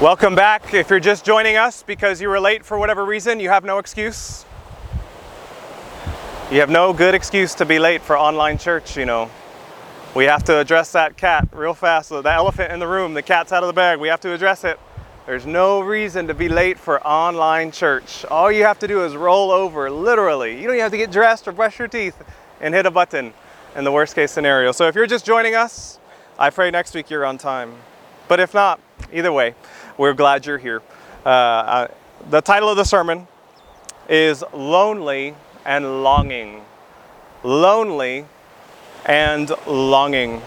Welcome back. If you're just joining us because you were late for whatever reason, you have no excuse. You have no good excuse to be late for online church, you know. We have to address that cat real fast. The elephant in the room, the cat's out of the bag. We have to address it. There's no reason to be late for online church. All you have to do is roll over, literally. You don't even have to get dressed or brush your teeth and hit a button in the worst case scenario. So if you're just joining us, I pray next week you're on time. But if not, either way, we're glad you're here. Uh, uh, the title of the sermon is Lonely and Longing. Lonely and Longing.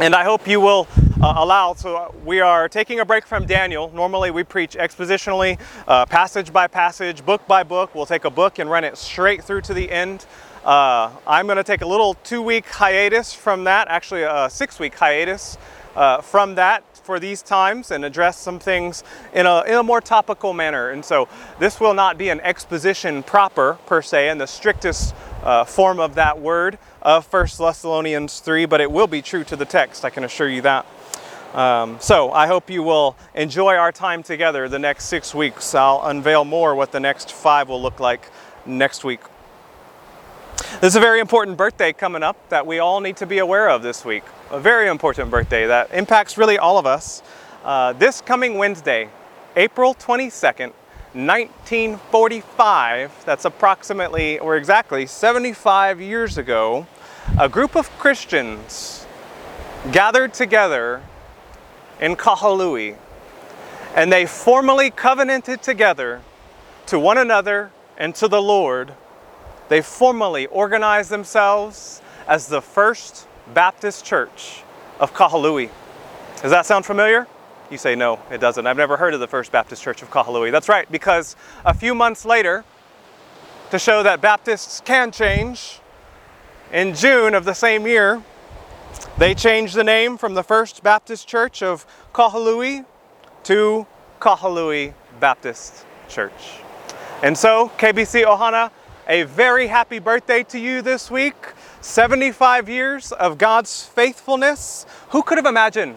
And I hope you will uh, allow. So, we are taking a break from Daniel. Normally, we preach expositionally, uh, passage by passage, book by book. We'll take a book and run it straight through to the end. Uh, I'm going to take a little two week hiatus from that, actually, a six week hiatus uh, from that for these times and address some things in a, in a more topical manner. And so this will not be an exposition proper, per se, in the strictest uh, form of that word of 1 Thessalonians 3, but it will be true to the text, I can assure you that. Um, so I hope you will enjoy our time together the next six weeks. I'll unveil more what the next five will look like next week. There's a very important birthday coming up that we all need to be aware of this week. A very important birthday that impacts really all of us. Uh, this coming Wednesday, April 22nd, 1945, that's approximately or exactly 75 years ago, a group of Christians gathered together in Kahului and they formally covenanted together to one another and to the Lord they formally organized themselves as the First Baptist Church of Kahului. Does that sound familiar? You say, no, it doesn't. I've never heard of the First Baptist Church of Kahului. That's right, because a few months later, to show that Baptists can change, in June of the same year, they changed the name from the First Baptist Church of Kahului to Kahului Baptist Church. And so, KBC Ohana a very happy birthday to you this week. 75 years of God's faithfulness. Who could have imagined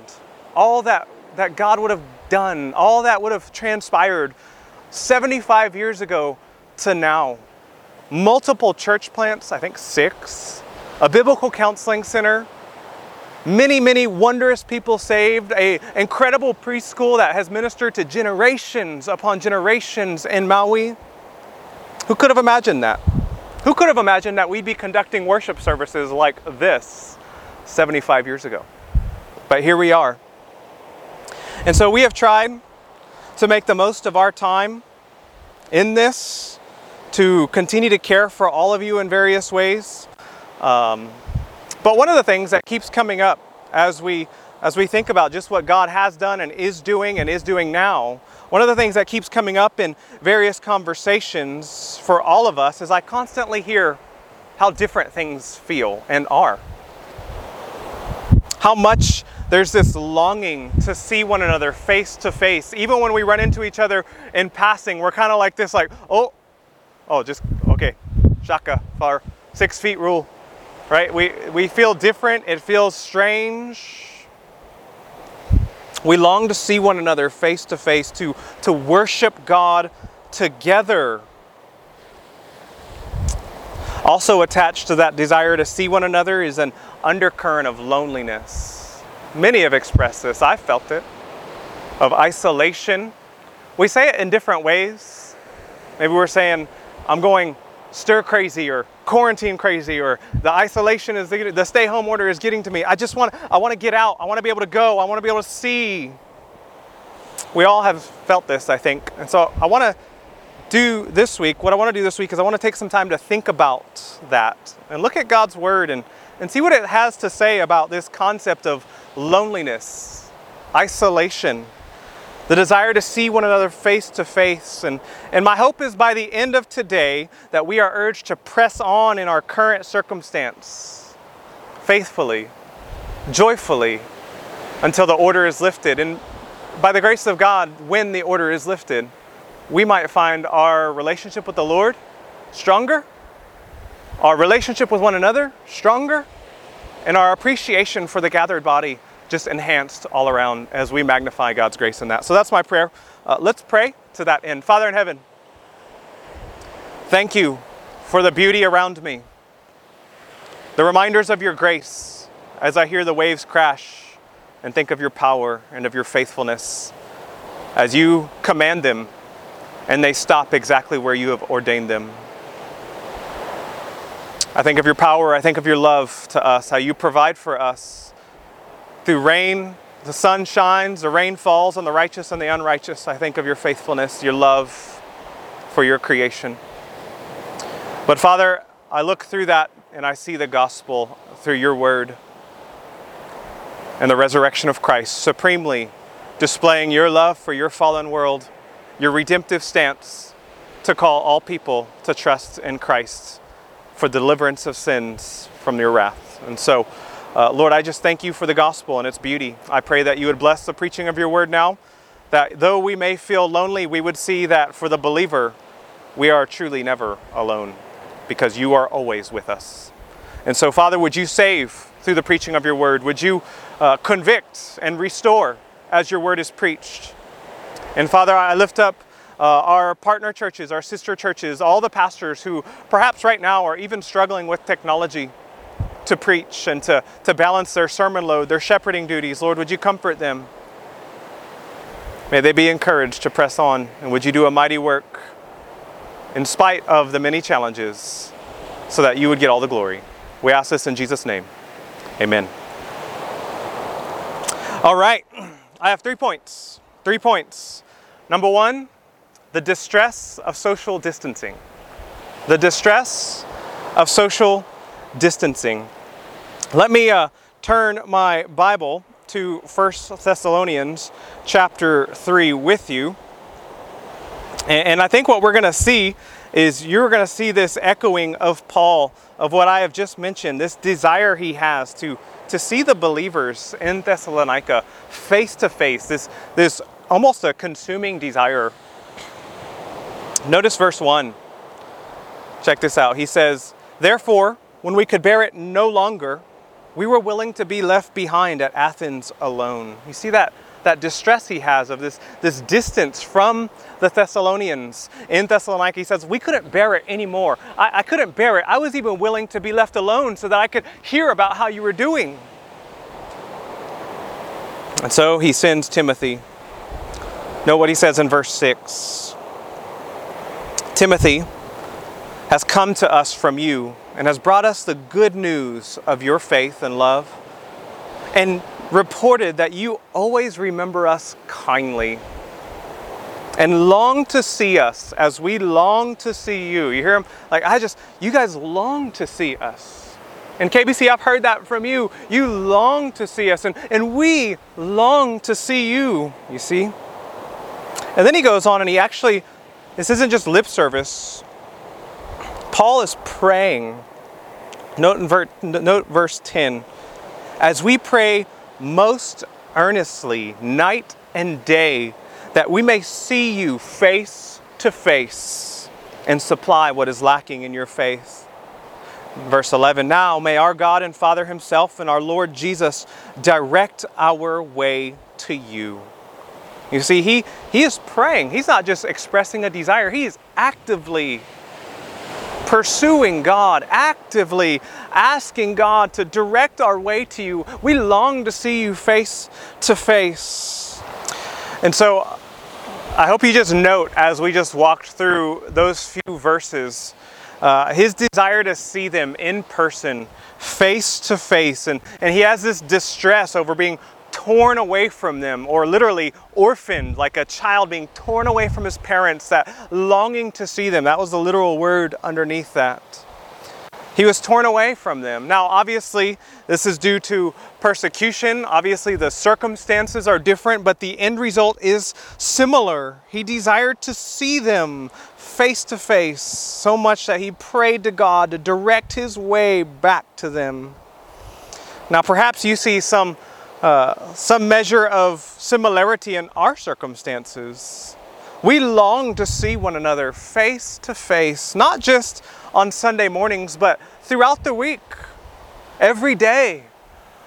all that, that God would have done, all that would have transpired 75 years ago to now? Multiple church plants, I think six, a biblical counseling center, many, many wondrous people saved, a incredible preschool that has ministered to generations upon generations in Maui. Who could have imagined that? Who could have imagined that we'd be conducting worship services like this 75 years ago? But here we are. And so we have tried to make the most of our time in this, to continue to care for all of you in various ways. Um, but one of the things that keeps coming up as we as we think about just what God has done and is doing and is doing now one of the things that keeps coming up in various conversations for all of us is I constantly hear how different things feel and are. How much there's this longing to see one another face to face. Even when we run into each other in passing, we're kind of like this, like, oh, oh, just, okay, shaka, far, six feet rule, right? We, we feel different, it feels strange we long to see one another face to face, to, to worship God together. Also, attached to that desire to see one another is an undercurrent of loneliness. Many have expressed this, I felt it, of isolation. We say it in different ways. Maybe we're saying, I'm going stir crazy or quarantine crazy or the isolation is the, the stay home order is getting to me. I just want I want to get out. I want to be able to go. I want to be able to see. We all have felt this, I think. And so I want to do this week, what I want to do this week is I want to take some time to think about that and look at God's word and, and see what it has to say about this concept of loneliness, isolation, the desire to see one another face to face. And, and my hope is by the end of today that we are urged to press on in our current circumstance faithfully, joyfully, until the order is lifted. And by the grace of God, when the order is lifted, we might find our relationship with the Lord stronger, our relationship with one another stronger, and our appreciation for the gathered body just enhanced all around as we magnify God's grace in that. So that's my prayer. Uh, let's pray to that end. Father in heaven, thank you for the beauty around me, the reminders of your grace as I hear the waves crash and think of your power and of your faithfulness as you command them and they stop exactly where you have ordained them. I think of your power, I think of your love to us, how you provide for us through rain. The sun shines, the rain falls on the righteous and the unrighteous. I think of your faithfulness, your love for your creation. But Father, I look through that and I see the gospel through your word and the resurrection of Christ, supremely displaying your love for your fallen world, your redemptive stance to call all people to trust in Christ for deliverance of sins from your wrath. And so, uh, Lord, I just thank you for the gospel and its beauty. I pray that you would bless the preaching of your word now, that though we may feel lonely, we would see that for the believer, we are truly never alone because you are always with us. And so, Father, would you save through the preaching of your word? Would you uh, convict and restore as your word is preached? And Father, I lift up uh, our partner churches, our sister churches, all the pastors who perhaps right now are even struggling with technology to preach and to, to balance their sermon load, their shepherding duties. Lord, would you comfort them? May they be encouraged to press on, and would you do a mighty work in spite of the many challenges so that you would get all the glory. We ask this in Jesus' name. Amen. All right, I have three points. Three points. Number one, the distress of social distancing. The distress of social distancing. Let me uh, turn my Bible to 1 Thessalonians chapter 3 with you. And, and I think what we're going to see is you're going to see this echoing of Paul, of what I have just mentioned, this desire he has to, to see the believers in Thessalonica face to face, this, this almost a consuming desire Notice verse 1. Check this out. He says, Therefore, when we could bear it no longer, we were willing to be left behind at Athens alone. You see that, that distress he has of this, this distance from the Thessalonians in Thessalonica. He says, We couldn't bear it anymore. I, I couldn't bear it. I was even willing to be left alone so that I could hear about how you were doing. And so he sends Timothy. Note what he says in verse 6. Timothy has come to us from you and has brought us the good news of your faith and love and reported that you always remember us kindly and long to see us as we long to see you. You hear him? Like, I just, you guys long to see us. And KBC, I've heard that from you. You long to see us, and, and we long to see you, you see? And then he goes on and he actually this isn't just lip service. Paul is praying. Note, note verse 10. As we pray most earnestly, night and day, that we may see you face to face and supply what is lacking in your faith. Verse 11 Now may our God and Father Himself and our Lord Jesus direct our way to you. You see, he, he is praying. He's not just expressing a desire, he is actively pursuing God, actively asking God to direct our way to you. We long to see you face to face. And so I hope you just note as we just walked through those few verses. Uh, his desire to see them in person, face to face. And, and he has this distress over being torn away from them, or literally orphaned, like a child being torn away from his parents, that longing to see them. That was the literal word underneath that. He was torn away from them. Now, obviously, this is due to persecution. Obviously, the circumstances are different, but the end result is similar. He desired to see them face to face so much that he prayed to God to direct his way back to them. Now, perhaps you see some uh, some measure of similarity in our circumstances. We long to see one another face to face, not just on Sunday mornings, but throughout the week, every day.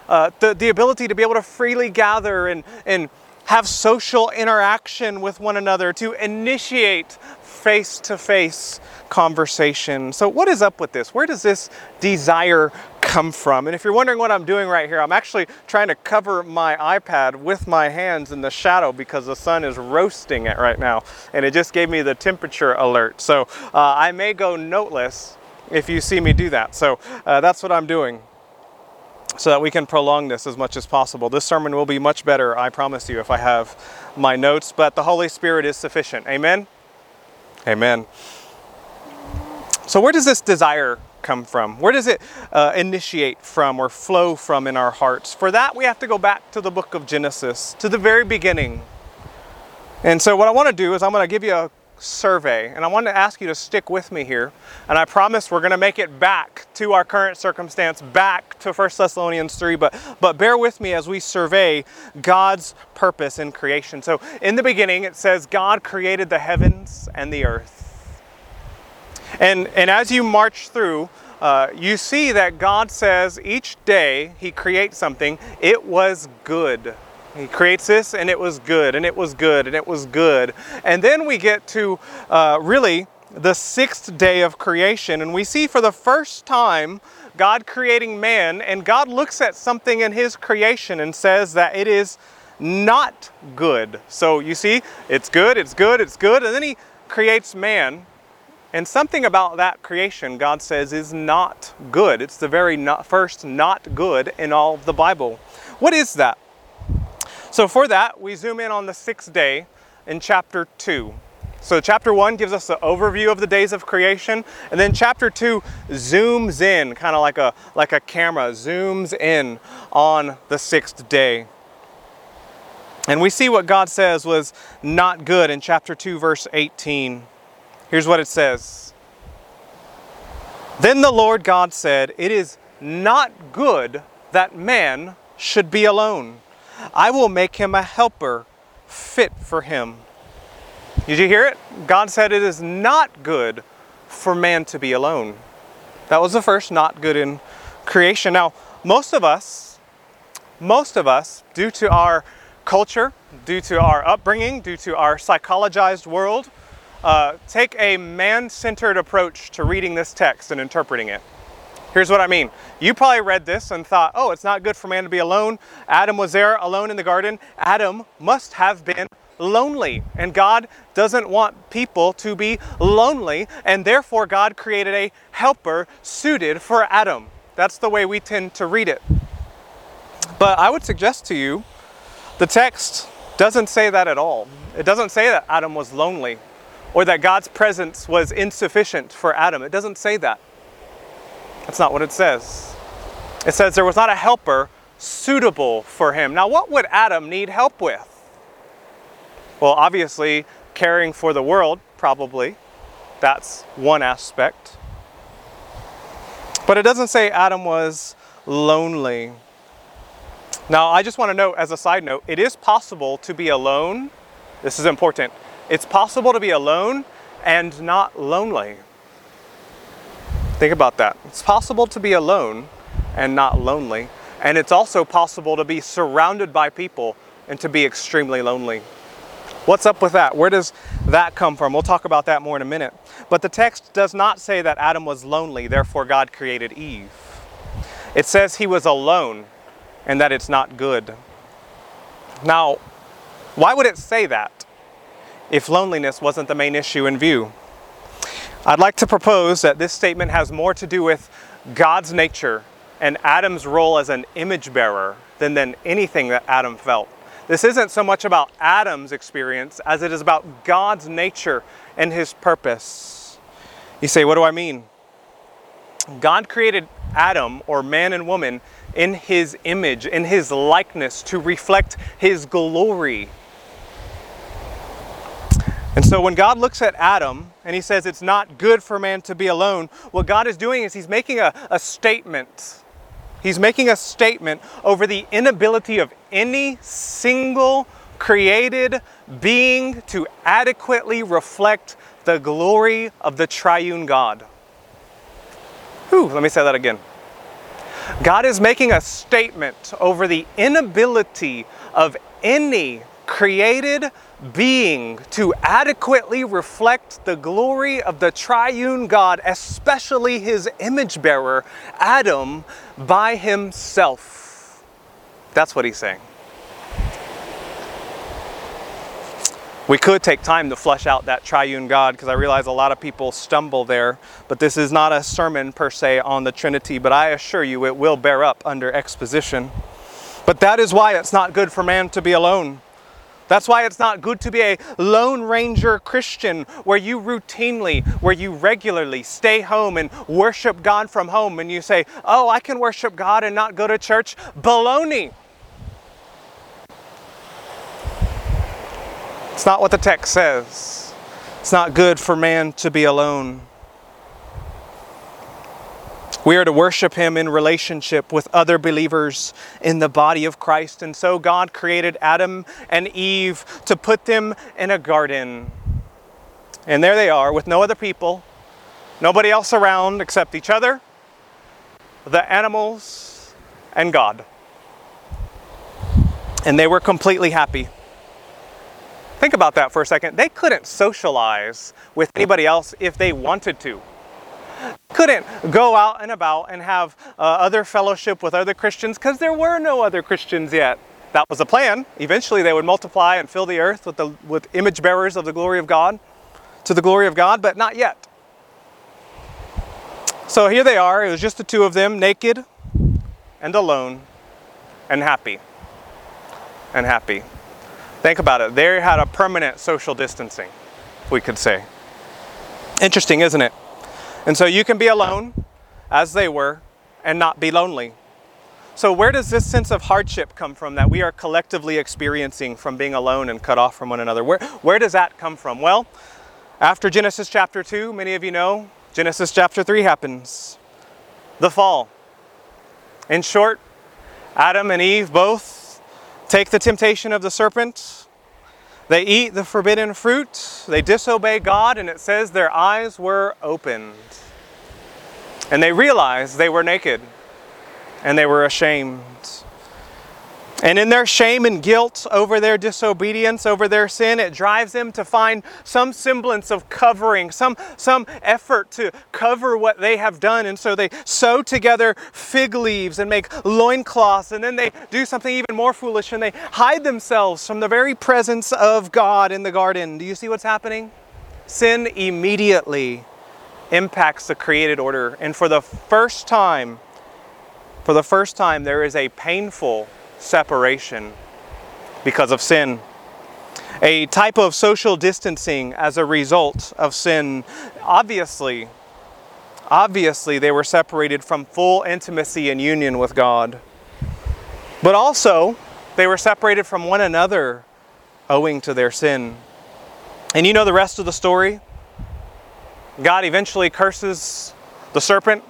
uh, the, the ability to be able to freely gather and, and have social interaction with one another, to initiate face to face conversation. So, what is up with this? Where does this desire come from? And if you're wondering what I'm doing right here, I'm actually trying to cover my iPad with my hands in the shadow because the sun is roasting it right now. And it just gave me the temperature alert. So, uh, I may go noteless if you see me do that. So, uh, that's what I'm doing so that we can prolong this as much as possible. This sermon will be much better, I promise you, if I have my notes, but the Holy Spirit is sufficient. Amen? Amen. So, where does this desire come from? Where does it uh, initiate from or flow from in our hearts? For that, we have to go back to the book of Genesis, to the very beginning. And so, what I want to do is, I'm going to give you a survey, and I want to ask you to stick with me here. And I promise we're going to make it back to our current circumstance, back to 1 Thessalonians 3. But, but bear with me as we survey God's purpose in creation. So, in the beginning, it says, God created the heavens and the earth. And, and as you march through, uh, you see that God says each day He creates something, it was good. He creates this, and it was good, and it was good, and it was good. And then we get to uh, really the sixth day of creation, and we see for the first time God creating man, and God looks at something in His creation and says that it is not good. So you see, it's good, it's good, it's good, and then He creates man. And something about that creation, God says, is not good. It's the very not, first not good in all of the Bible. What is that? So for that, we zoom in on the sixth day in chapter 2. So chapter 1 gives us the overview of the days of creation, and then chapter 2 zooms in, kind of like a like a camera zooms in on the sixth day. And we see what God says was not good in chapter 2 verse 18. Here's what it says. Then the Lord God said, "It is not good that man should be alone. I will make him a helper fit for him. Did you hear it? God said it is not good for man to be alone. That was the first not good in creation. Now, most of us, most of us, due to our culture, due to our upbringing, due to our psychologized world, uh, take a man centered approach to reading this text and interpreting it. Here's what I mean. You probably read this and thought, oh, it's not good for man to be alone. Adam was there alone in the garden. Adam must have been lonely. And God doesn't want people to be lonely. And therefore, God created a helper suited for Adam. That's the way we tend to read it. But I would suggest to you the text doesn't say that at all. It doesn't say that Adam was lonely or that God's presence was insufficient for Adam. It doesn't say that. That's not what it says. It says there was not a helper suitable for him. Now, what would Adam need help with? Well, obviously, caring for the world, probably. That's one aspect. But it doesn't say Adam was lonely. Now, I just want to note as a side note, it is possible to be alone. This is important. It's possible to be alone and not lonely. Think about that. It's possible to be alone and not lonely. And it's also possible to be surrounded by people and to be extremely lonely. What's up with that? Where does that come from? We'll talk about that more in a minute. But the text does not say that Adam was lonely, therefore God created Eve. It says he was alone and that it's not good. Now, why would it say that if loneliness wasn't the main issue in view? I'd like to propose that this statement has more to do with God's nature and Adam's role as an image bearer than, than anything that Adam felt. This isn't so much about Adam's experience as it is about God's nature and his purpose. You say, what do I mean? God created Adam, or man and woman, in his image, in his likeness, to reflect his glory. And so when God looks at Adam and he says it's not good for man to be alone, what God is doing is he's making a, a statement. He's making a statement over the inability of any single created being to adequately reflect the glory of the triune God. Whew, let me say that again. God is making a statement over the inability of any created being to adequately reflect the glory of the triune God, especially his image bearer, Adam, by himself. That's what he's saying. We could take time to flesh out that triune God because I realize a lot of people stumble there, but this is not a sermon per se on the Trinity, but I assure you it will bear up under exposition. But that is why it's not good for man to be alone. That's why it's not good to be a lone ranger Christian where you routinely, where you regularly stay home and worship God from home and you say, Oh, I can worship God and not go to church. Baloney. It's not what the text says. It's not good for man to be alone. We are to worship Him in relationship with other believers in the body of Christ. And so God created Adam and Eve to put them in a garden. And there they are with no other people, nobody else around except each other, the animals, and God. And they were completely happy. Think about that for a second. They couldn't socialize with anybody else if they wanted to couldn't go out and about and have uh, other fellowship with other Christians because there were no other Christians yet. That was the plan. Eventually, they would multiply and fill the earth with, the, with image bearers of the glory of God, to the glory of God, but not yet. So here they are. It was just the two of them, naked and alone and happy. And happy. Think about it. They had a permanent social distancing, we could say. Interesting, isn't it? And so you can be alone, as they were, and not be lonely. So, where does this sense of hardship come from that we are collectively experiencing from being alone and cut off from one another? Where, where does that come from? Well, after Genesis chapter 2, many of you know, Genesis chapter 3 happens the fall. In short, Adam and Eve both take the temptation of the serpent they eat the forbidden fruit, they disobey God, and it says their eyes were opened. And they realized they were naked and they were ashamed. And in their shame and guilt over their disobedience, over their sin, it drives them to find some semblance of covering, some, some effort to cover what they have done. And so they sew together fig leaves and make loincloths. And then they do something even more foolish and they hide themselves from the very presence of God in the garden. Do you see what's happening? Sin immediately impacts the created order. And for the first time, for the first time, there is a painful separation because of sin. A type of social distancing as a result of sin. Obviously, obviously, they were separated from full intimacy and union with God. But also, they were separated from one another owing to their sin. And you know the rest of the story? God eventually curses the serpent,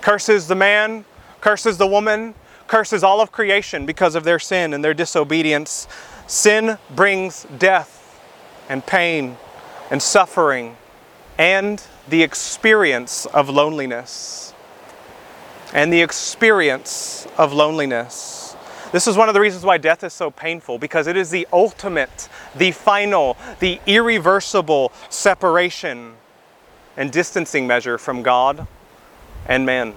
curses the man, curses the woman, curses all of creation because of their sin and their disobedience. Sin brings death and pain and suffering and the experience of loneliness. And the experience of loneliness. This is one of the reasons why death is so painful because it is the ultimate, the final, the irreversible separation and distancing measure from God and man.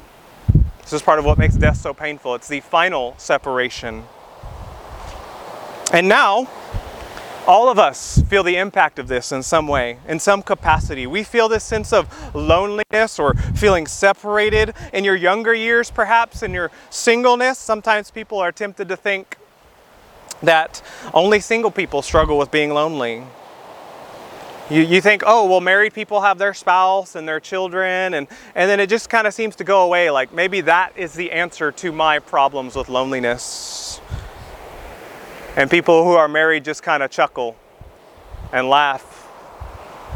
This is part of what makes death so painful. It's the final separation. And now, all of us feel the impact of this in some way, in some capacity. We feel this sense of loneliness or feeling separated. In your younger years, perhaps, in your singleness, sometimes people are tempted to think that only single people struggle with being lonely. You, you think, oh, well, married people have their spouse and their children, and, and then it just kind of seems to go away. Like maybe that is the answer to my problems with loneliness. And people who are married just kind of chuckle and laugh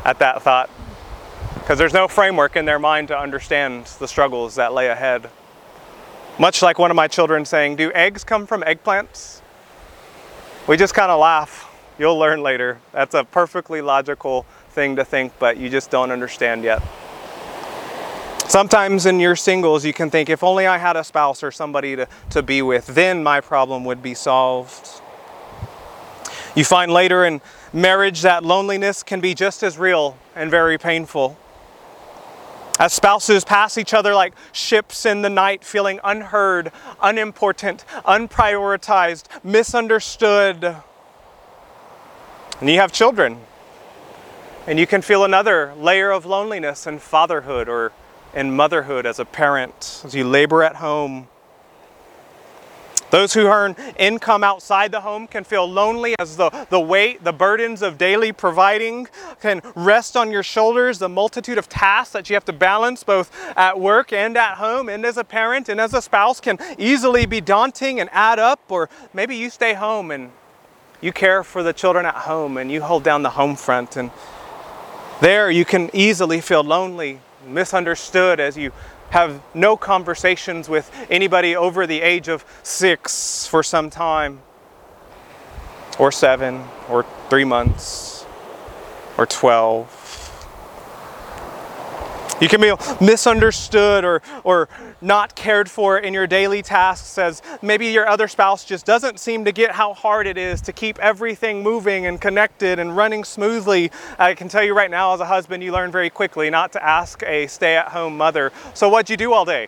at that thought because there's no framework in their mind to understand the struggles that lay ahead. Much like one of my children saying, Do eggs come from eggplants? We just kind of laugh You'll learn later. That's a perfectly logical thing to think, but you just don't understand yet. Sometimes in your singles, you can think, if only I had a spouse or somebody to, to be with, then my problem would be solved. You find later in marriage that loneliness can be just as real and very painful. As spouses pass each other like ships in the night, feeling unheard, unimportant, unprioritized, misunderstood. And you have children, and you can feel another layer of loneliness in fatherhood or in motherhood as a parent, as you labor at home. Those who earn income outside the home can feel lonely as the, the weight, the burdens of daily providing can rest on your shoulders, the multitude of tasks that you have to balance both at work and at home. And as a parent and as a spouse can easily be daunting and add up. Or maybe you stay home and you care for the children at home and you hold down the home front. And there you can easily feel lonely, misunderstood as you have no conversations with anybody over the age of six for some time, or seven, or three months, or 12. You can be misunderstood or, or not cared for in your daily tasks as maybe your other spouse just doesn't seem to get how hard it is to keep everything moving and connected and running smoothly. I can tell you right now, as a husband, you learn very quickly not to ask a stay at home mother, So, what'd you do all day?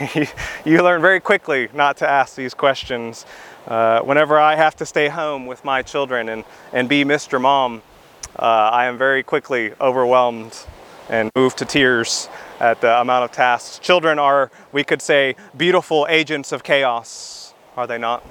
you learn very quickly not to ask these questions. Uh, whenever I have to stay home with my children and, and be Mr. Mom, uh, I am very quickly overwhelmed and moved to tears at the amount of tasks. Children are, we could say, beautiful agents of chaos, are they not?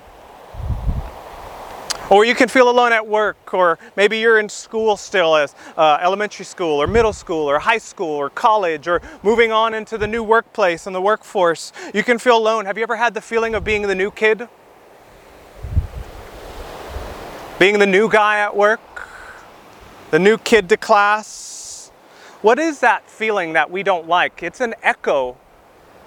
Or you can feel alone at work, or maybe you're in school still as uh, elementary school, or middle school, or high school, or college, or moving on into the new workplace and the workforce. You can feel alone. Have you ever had the feeling of being the new kid? Being the new guy at work? The new kid to class? What is that feeling that we don't like? It's an echo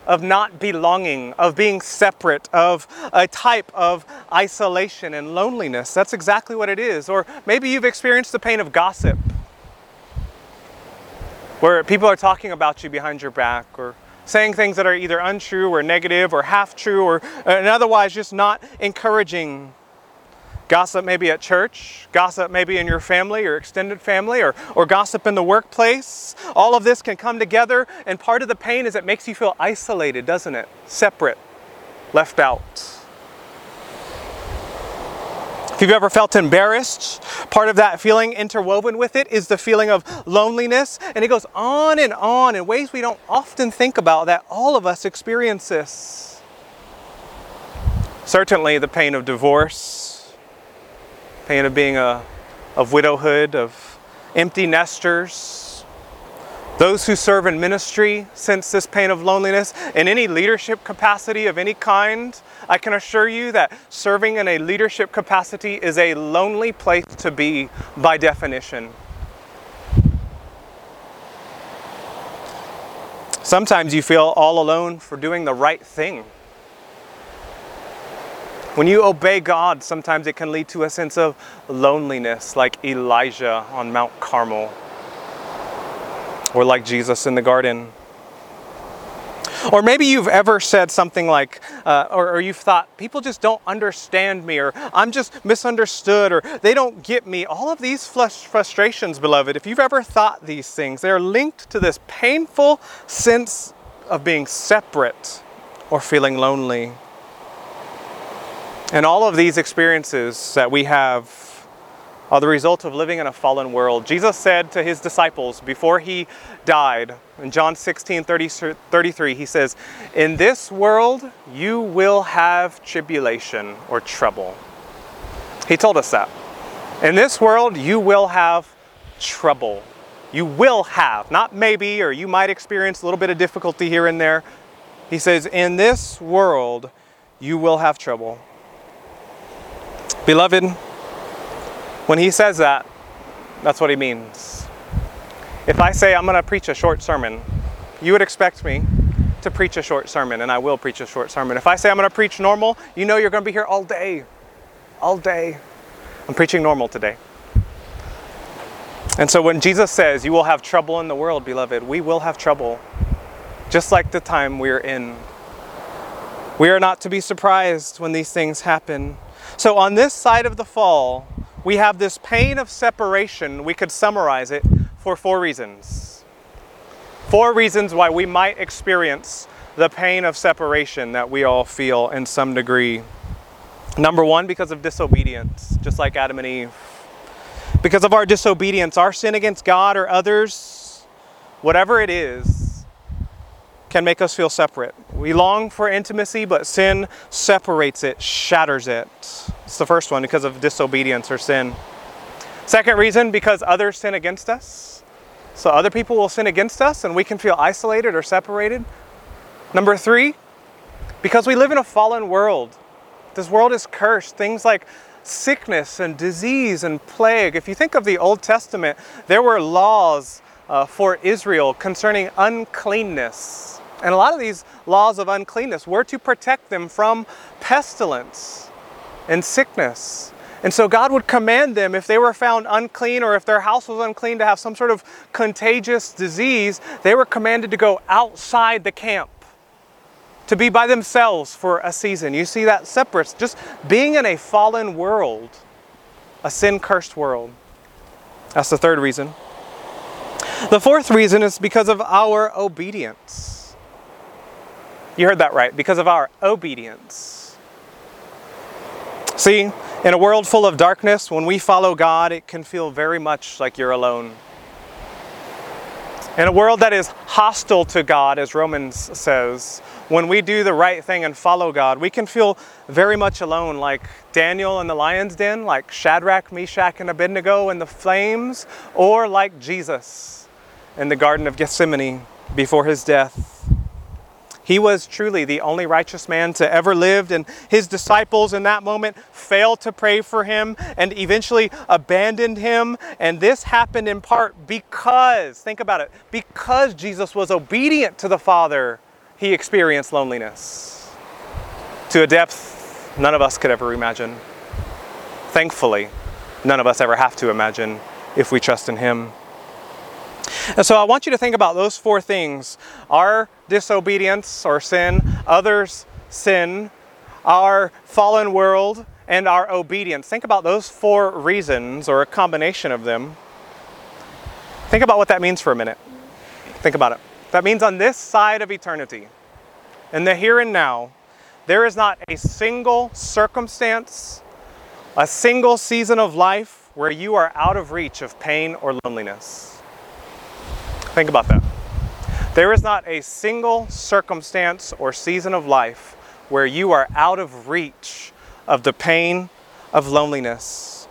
of not belonging, of being separate, of a type of isolation and loneliness. That's exactly what it is. Or maybe you've experienced the pain of gossip, where people are talking about you behind your back, or saying things that are either untrue or negative or half true, or and otherwise just not encouraging Gossip maybe at church, gossip maybe in your family or extended family, or, or gossip in the workplace. All of this can come together, and part of the pain is it makes you feel isolated, doesn't it? Separate, left out. If you've ever felt embarrassed, part of that feeling interwoven with it is the feeling of loneliness. And it goes on and on in ways we don't often think about that all of us experience this. Certainly, the pain of divorce, pain of being a, of widowhood, of empty nesters. Those who serve in ministry sense this pain of loneliness. In any leadership capacity of any kind, I can assure you that serving in a leadership capacity is a lonely place to be by definition. Sometimes you feel all alone for doing the right thing. When you obey God, sometimes it can lead to a sense of loneliness, like Elijah on Mount Carmel, or like Jesus in the garden. Or maybe you've ever said something like, uh, or, or, you've thought, people just don't understand me, or I'm just misunderstood, or they don't get me. All of these frustrations, beloved, if you've ever thought these things, they are linked to this painful sense of being separate or feeling lonely. And all of these experiences that we have are the result of living in a fallen world. Jesus said to his disciples before he died, in John 16 30, 33, he says, In this world you will have tribulation or trouble. He told us that. In this world you will have trouble. You will have, not maybe, or you might experience a little bit of difficulty here and there. He says, In this world you will have trouble. Beloved, when he says that, that's what he means. If I say I'm going to preach a short sermon, you would expect me to preach a short sermon, and I will preach a short sermon. If I say I'm going to preach normal, you know you're going to be here all day. All day. I'm preaching normal today. And so when Jesus says, You will have trouble in the world, beloved, we will have trouble, just like the time we're in. We are not to be surprised when these things happen. So, on this side of the fall, we have this pain of separation. We could summarize it for four reasons. Four reasons why we might experience the pain of separation that we all feel in some degree. Number one, because of disobedience, just like Adam and Eve. Because of our disobedience, our sin against God or others, whatever it is, can make us feel separate. We long for intimacy, but sin separates it, shatters it. It's the first one because of disobedience or sin. Second reason, because others sin against us. So other people will sin against us and we can feel isolated or separated. Number three, because we live in a fallen world. This world is cursed. Things like sickness and disease and plague. If you think of the Old Testament, there were laws uh, for Israel concerning uncleanness. And a lot of these laws of uncleanness were to protect them from pestilence and sickness. And so God would command them if they were found unclean or if their house was unclean to have some sort of contagious disease, they were commanded to go outside the camp to be by themselves for a season. You see that separate, just being in a fallen world, a sin cursed world. That's the third reason. The fourth reason is because of our obedience. You heard that right, because of our obedience. See, in a world full of darkness, when we follow God, it can feel very much like you're alone. In a world that is hostile to God, as Romans says, when we do the right thing and follow God, we can feel very much alone, like Daniel in the lion's den, like Shadrach, Meshach, and Abednego in the flames, or like Jesus in the Garden of Gethsemane before his death. He was truly the only righteous man to ever live, and his disciples in that moment failed to pray for him and eventually abandoned him. And this happened in part because, think about it, because Jesus was obedient to the Father, he experienced loneliness to a depth none of us could ever imagine. Thankfully, none of us ever have to imagine if we trust in him. And so I want you to think about those four things our disobedience or sin, others' sin, our fallen world, and our obedience. Think about those four reasons or a combination of them. Think about what that means for a minute. Think about it. That means on this side of eternity, in the here and now, there is not a single circumstance, a single season of life where you are out of reach of pain or loneliness. Think about that. There is not a single circumstance or season of life where you are out of reach of the pain of loneliness.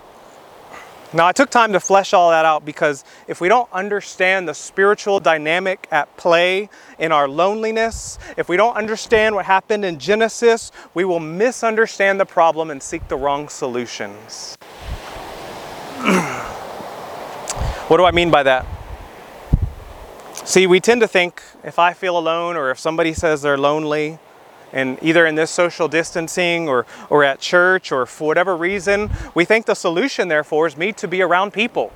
Now, I took time to flesh all that out because if we don't understand the spiritual dynamic at play in our loneliness, if we don't understand what happened in Genesis, we will misunderstand the problem and seek the wrong solutions. what do I mean by that? See, we tend to think if I feel alone or if somebody says they're lonely, and either in this social distancing or, or at church or for whatever reason, we think the solution, therefore, is me to be around people.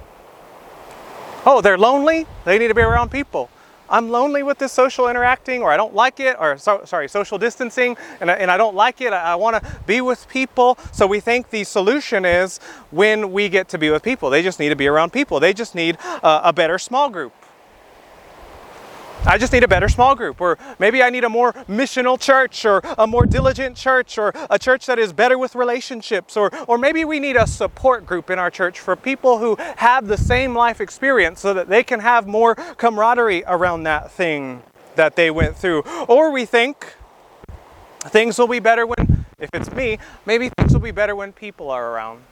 Oh, they're lonely? They need to be around people. I'm lonely with this social interacting, or I don't like it, or so, sorry, social distancing, and I, and I don't like it. I, I want to be with people. So we think the solution is when we get to be with people. They just need to be around people. They just need uh, a better small group. I just need a better small group, or maybe I need a more missional church, or a more diligent church, or a church that is better with relationships, or, or maybe we need a support group in our church for people who have the same life experience so that they can have more camaraderie around that thing that they went through. Or we think things will be better when, if it's me, maybe things will be better when people are around.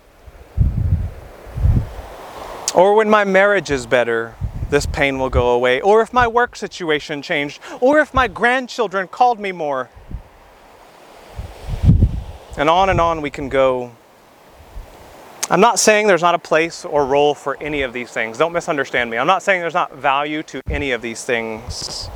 Or when my marriage is better, this pain will go away, or if my work situation changed, or if my grandchildren called me more. And on and on we can go. I'm not saying there's not a place or role for any of these things. Don't misunderstand me. I'm not saying there's not value to any of these things.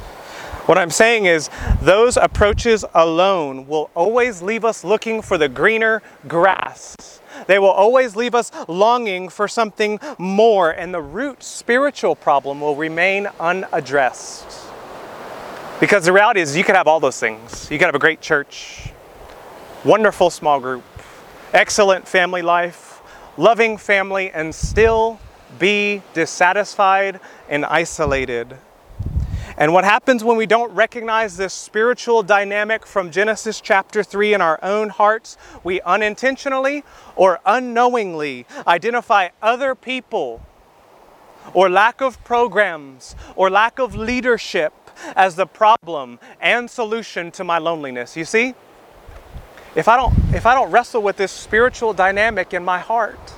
What I'm saying is, those approaches alone will always leave us looking for the greener grass. They will always leave us longing for something more, and the root spiritual problem will remain unaddressed. Because the reality is, you could have all those things. You could have a great church, wonderful small group, excellent family life, loving family, and still be dissatisfied and isolated. And what happens when we don't recognize this spiritual dynamic from Genesis chapter 3 in our own hearts? We unintentionally or unknowingly identify other people or lack of programs or lack of leadership as the problem and solution to my loneliness. You see? If I don't if I don't wrestle with this spiritual dynamic in my heart,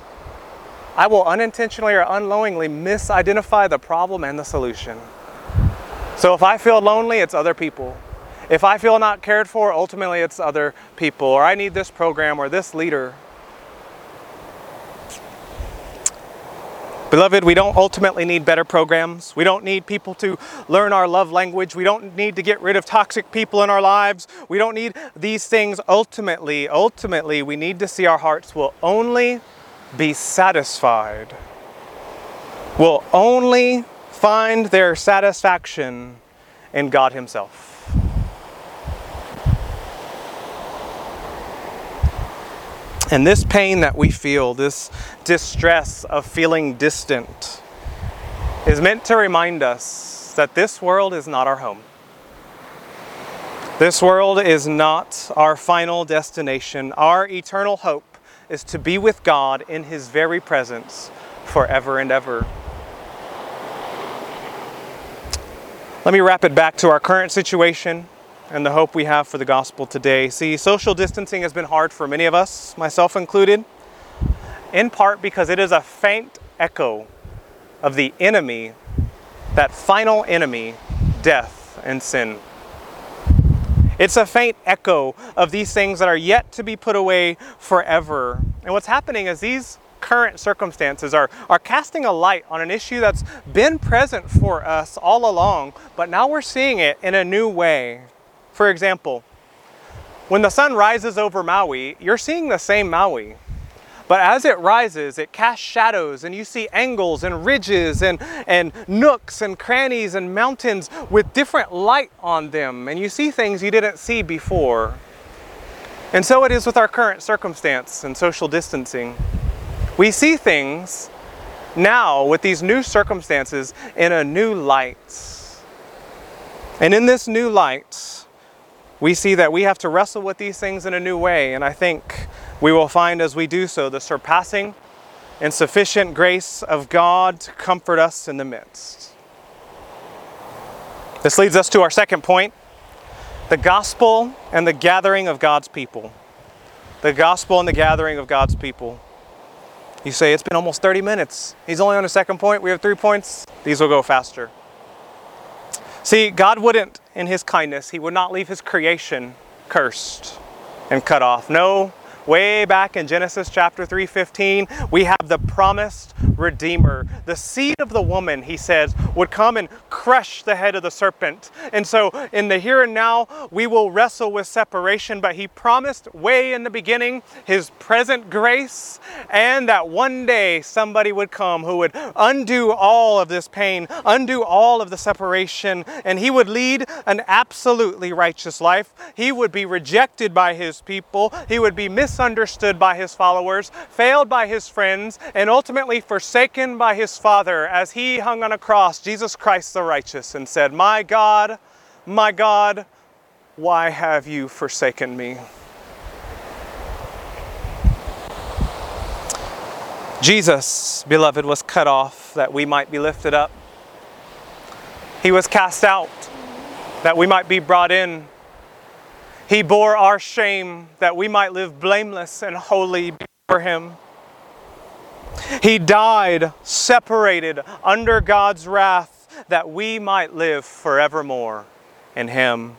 I will unintentionally or unknowingly misidentify the problem and the solution. So if I feel lonely, it's other people. If I feel not cared for, ultimately it's other people, or I need this program or this leader. Beloved, we don't ultimately need better programs. We don't need people to learn our love language. We don't need to get rid of toxic people in our lives. We don't need these things ultimately. Ultimately, we need to see our hearts will only be satisfied, will only find their satisfaction in God Himself. And this pain that we feel, this distress of feeling distant, is meant to remind us that this world is not our home. This world is not our final destination. Our eternal hope is to be with God in His very presence forever and ever. Let me wrap it back to our current situation and the hope we have for the gospel today. See, social distancing has been hard for many of us, myself included, in part because it is a faint echo of the enemy, that final enemy, death and sin. It's a faint echo of these things that are yet to be put away forever. And what's happening is these current circumstances are, are casting a light on an issue that's been present for us all along, but now we're seeing it in a new way. For example, when the sun rises over Maui, you're seeing the same Maui. But as it rises, it casts shadows, and you see angles and ridges and, and nooks and crannies and mountains with different light on them, and you see things you didn't see before. And so it is with our current circumstance and social distancing. We see things now with these new circumstances in a new light. And in this new light, we see that we have to wrestle with these things in a new way. And I think we will find as we do so the surpassing and sufficient grace of God to comfort us in the midst. This leads us to our second point the gospel and the gathering of God's people. The gospel and the gathering of God's people. You say, it's been almost 30 minutes. He's only on a second point. We have three points. These will go faster. See, God wouldn't, in His kindness, He would not leave His creation cursed and cut off. No, way back in Genesis chapter 3:15, we have the promised redeemer. The seed of the woman, he says, would come and crush the head of the serpent. And so in the here and now, we will wrestle with separation, but he promised way in the beginning his present grace and that one day somebody would come who would undo all of this pain, undo all of the separation, and he would lead an absolutely righteous life. He would be rejected by his people, he would be misunderstood by his followers, failed by his friends, and ultimately forsaken by his Father as he hung on a cross, Jesus Christ the righteous, and said, My God, my God, why have you forsaken me? Jesus, beloved, was cut off that we might be lifted up. He was cast out that we might be brought in. He bore our shame that we might live blameless and holy before Him. He died separated under God's wrath that we might live forevermore in Him.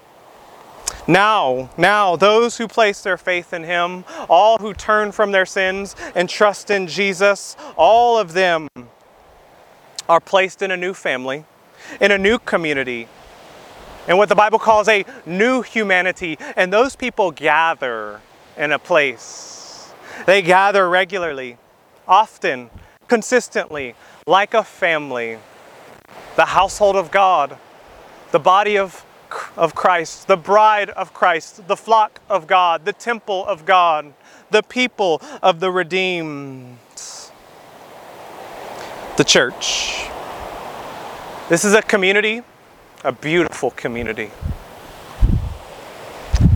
Now, now, those who place their faith in Him, all who turn from their sins and trust in Jesus, all of them are placed in a new family, in a new community, and what the Bible calls a new humanity. And those people gather in a place. They gather regularly, often, consistently, like a family. The household of God, the body of, of Christ, the bride of Christ, the flock of God, the temple of God, the people of the redeemed. The church. This is a community a beautiful community.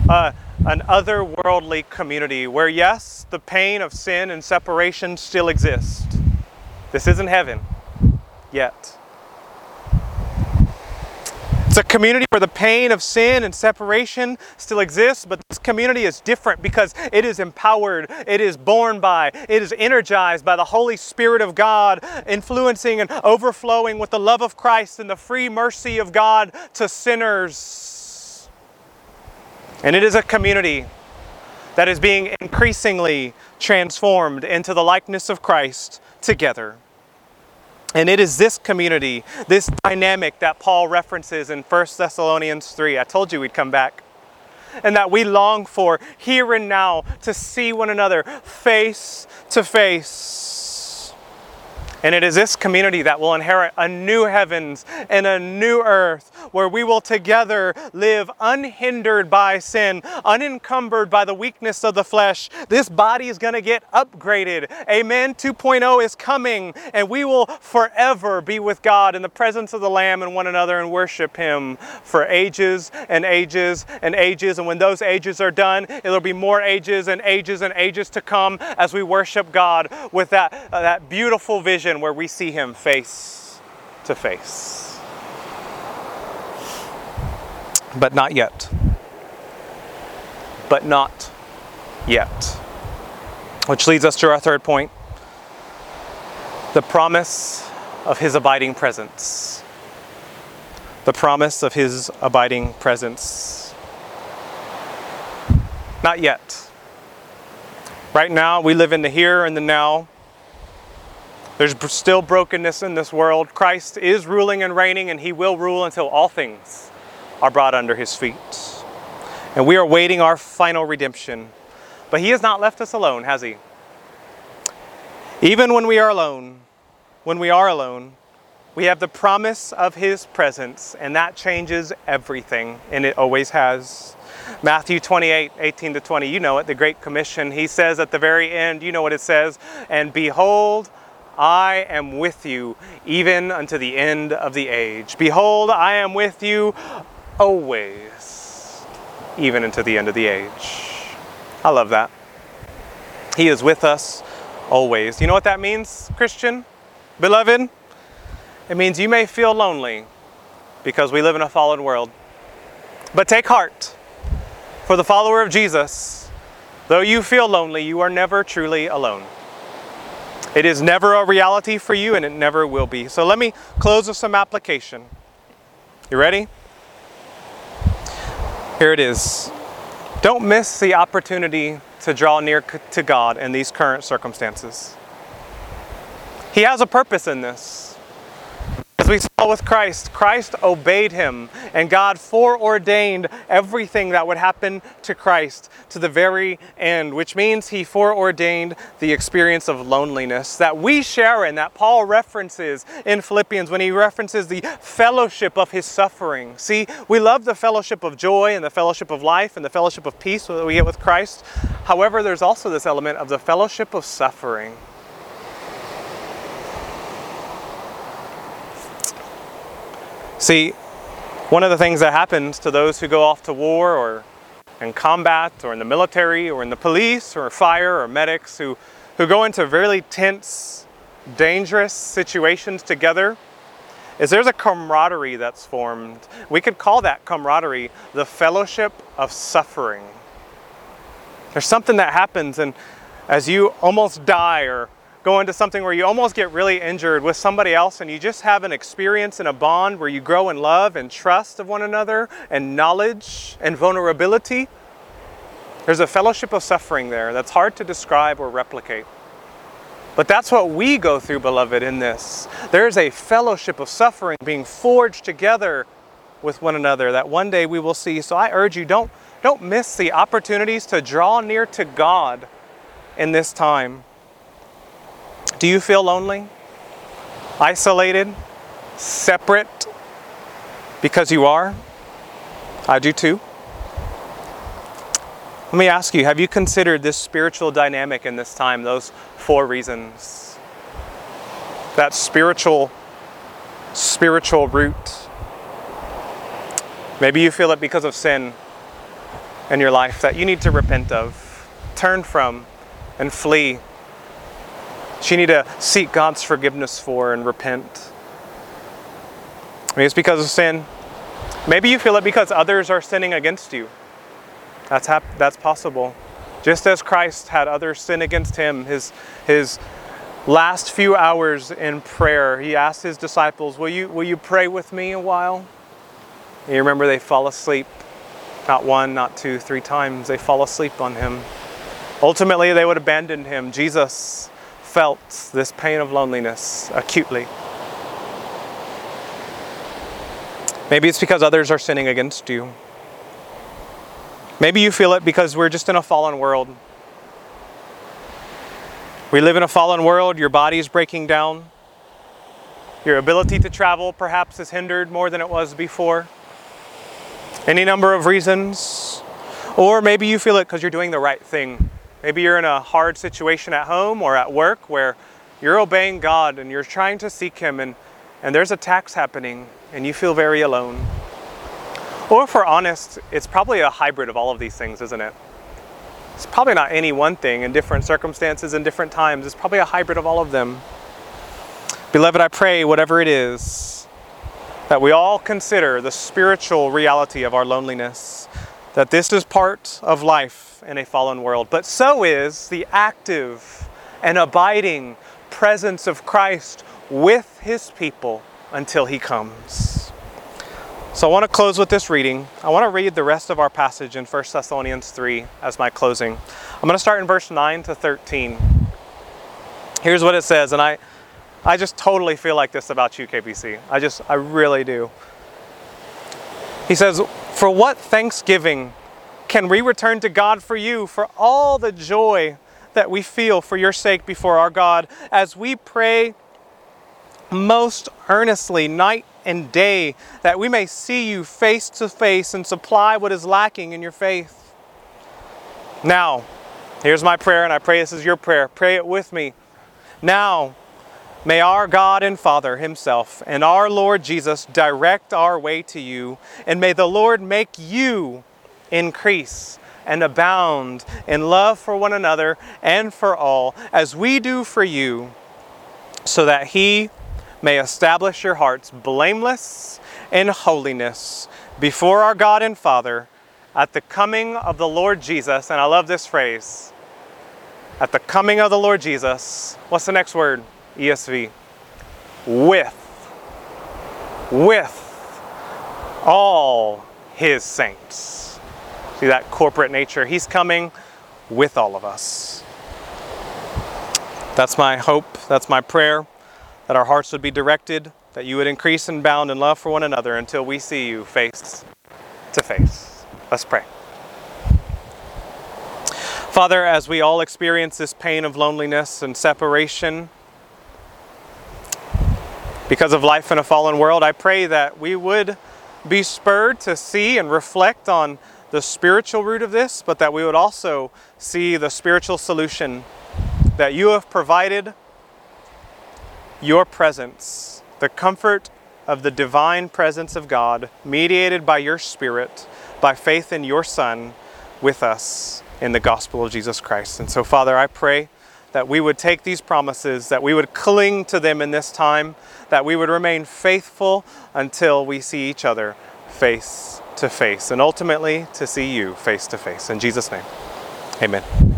Uh, an otherworldly community where, yes, the pain of sin and separation still exists. This isn't heaven yet. It's a community where the pain of sin and separation still exists, but this community is different because it is empowered, it is born by, it is energized by the Holy Spirit of God, influencing and overflowing with the love of Christ and the free mercy of God to sinners. And it is a community that is being increasingly transformed into the likeness of Christ together. And it is this community, this dynamic that Paul references in 1 Thessalonians 3. I told you we'd come back. And that we long for here and now to see one another face to face and it is this community that will inherit a new heavens and a new earth where we will together live unhindered by sin, unencumbered by the weakness of the flesh. This body is going to get upgraded. Amen. 2.0 is coming, and we will forever be with God in the presence of the Lamb and one another and worship Him for ages and ages and ages. And when those ages are done, it'll be more ages and ages and ages to come as we worship God with that, uh, that beautiful vision vision where we see him face to face. But not yet. But not yet. Which leads us to our third point the promise of his abiding presence. The promise of his abiding presence. Not yet. Right now, we live in the here and the now. There's still brokenness in this world. Christ is ruling and reigning, and he will rule until all things are brought under his feet. And we are waiting our final redemption. But he has not left us alone, has he? Even when we are alone, when we are alone, we have the promise of his presence, and that changes everything, and it always has. Matthew 28, 18 to 20, you know it, the Great Commission. He says at the very end, you know what it says, and behold, I am with you even unto the end of the age. Behold, I am with you always, even unto the end of the age. I love that. He is with us always. You know what that means, Christian? Beloved? It means you may feel lonely because we live in a fallen world. But take heart, for the follower of Jesus, though you feel lonely, you are never truly alone. It is never a reality for you and it never will be. So let me close with some application. You ready? Here it is. Don't miss the opportunity to draw near to God in these current circumstances. He has a purpose in this. As we saw with Christ, Christ obeyed him, and God foreordained everything that would happen to Christ to the very end, which means he foreordained the experience of loneliness that we share in, that Paul references in Philippians when he references the fellowship of his suffering. See, we love the fellowship of joy and the fellowship of life and the fellowship of peace that we get with Christ. However, there's also this element of the fellowship of suffering. See, one of the things that happens to those who go off to war or in combat or in the military or in the police or fire or medics who, who go into really tense, dangerous situations together is there's a camaraderie that's formed. We could call that camaraderie the fellowship of suffering. There's something that happens and as you almost die or go into something where you almost get really injured with somebody else and you just have an experience and a bond where you grow in love and trust of one another and knowledge and vulnerability. There's a fellowship of suffering there that's hard to describe or replicate. But that's what we go through, beloved, in this. There's a fellowship of suffering being forged together with one another that one day we will see. So I urge you, don't, don't miss the opportunities to draw near to God in this time. Do you feel lonely? Isolated? Separate? Because you are? I do too. Let me ask you have you considered this spiritual dynamic in this time, those four reasons? That spiritual, spiritual root. Maybe you feel it because of sin in your life that you need to repent of, turn from, and flee. You need to seek God's forgiveness for and repent. Maybe it's because of sin. Maybe you feel it because others are sinning against you. That's, hap- that's possible. Just as Christ had others sin against him, his, his last few hours in prayer, he asked his disciples, will you, will you pray with me a while? And you remember they fall asleep. Not one, not two, three times. They fall asleep on him. Ultimately, they would abandon him. Jesus felt this pain of loneliness acutely. Maybe it's because others are sinning against you. Maybe you feel it because we're just in a fallen world. We live in a fallen world, your body is breaking down. Your ability to travel perhaps is hindered more than it was before. Any number of reasons. Or maybe you feel it because you're doing the right thing. Maybe you're in a hard situation at home or at work where you're obeying God and you're trying to seek Him, and, and there's attacks happening, and you feel very alone. Or if we're honest, it's probably a hybrid of all of these things, isn't it? It's probably not any one thing in different circumstances and different times. It's probably a hybrid of all of them. Beloved, I pray, whatever it is, that we all consider the spiritual reality of our loneliness, that this is part of in a fallen world, but so is the active and abiding presence of Christ with his people until he comes. So I want to close with this reading. I want to read the rest of our passage in 1 Thessalonians 3 as my closing. I'm going to start in verse 9 to 13. Here's what it says, and I I just totally feel like this about you, KBC. I just I really do. He says, "For what thanksgiving can we return to God for you for all the joy that we feel for your sake before our God as we pray most earnestly night and day, that we may see you face to face and supply what is lacking in your faith. Now, here's my prayer, and I pray this is your prayer. Pray it with me. Now, may our God and Father Himself and our Lord Jesus direct our way to you, and may the Lord make you increase and abound in love for one another and for all, as we do for you, so that He may establish your hearts blameless in holiness before our God and Father at the coming of the Lord Jesus. And I love this phrase at the coming of the Lord Jesus. What's the next word? ESV. With. With all his saints. See that corporate nature? He's coming with all of us. That's my hope. That's my prayer that our hearts would be directed, that you would increase and bound in love for one another until we see you face to face. Let's pray. Father, as we all experience this pain of loneliness and separation because of life in a fallen world, I pray that we would be spurred to see and reflect on the spiritual root of this, but that we would also see the spiritual solution that you have provided your presence, the comfort of the divine presence of God, mediated by your Spirit, by faith in your Son, with us in the gospel of Jesus Christ. And so, Father, I pray that we would take these promises, that we would cling to them in this time, that we would remain faithful until we see each other face to face, and ultimately to see you face to face. In Jesus' name, amen.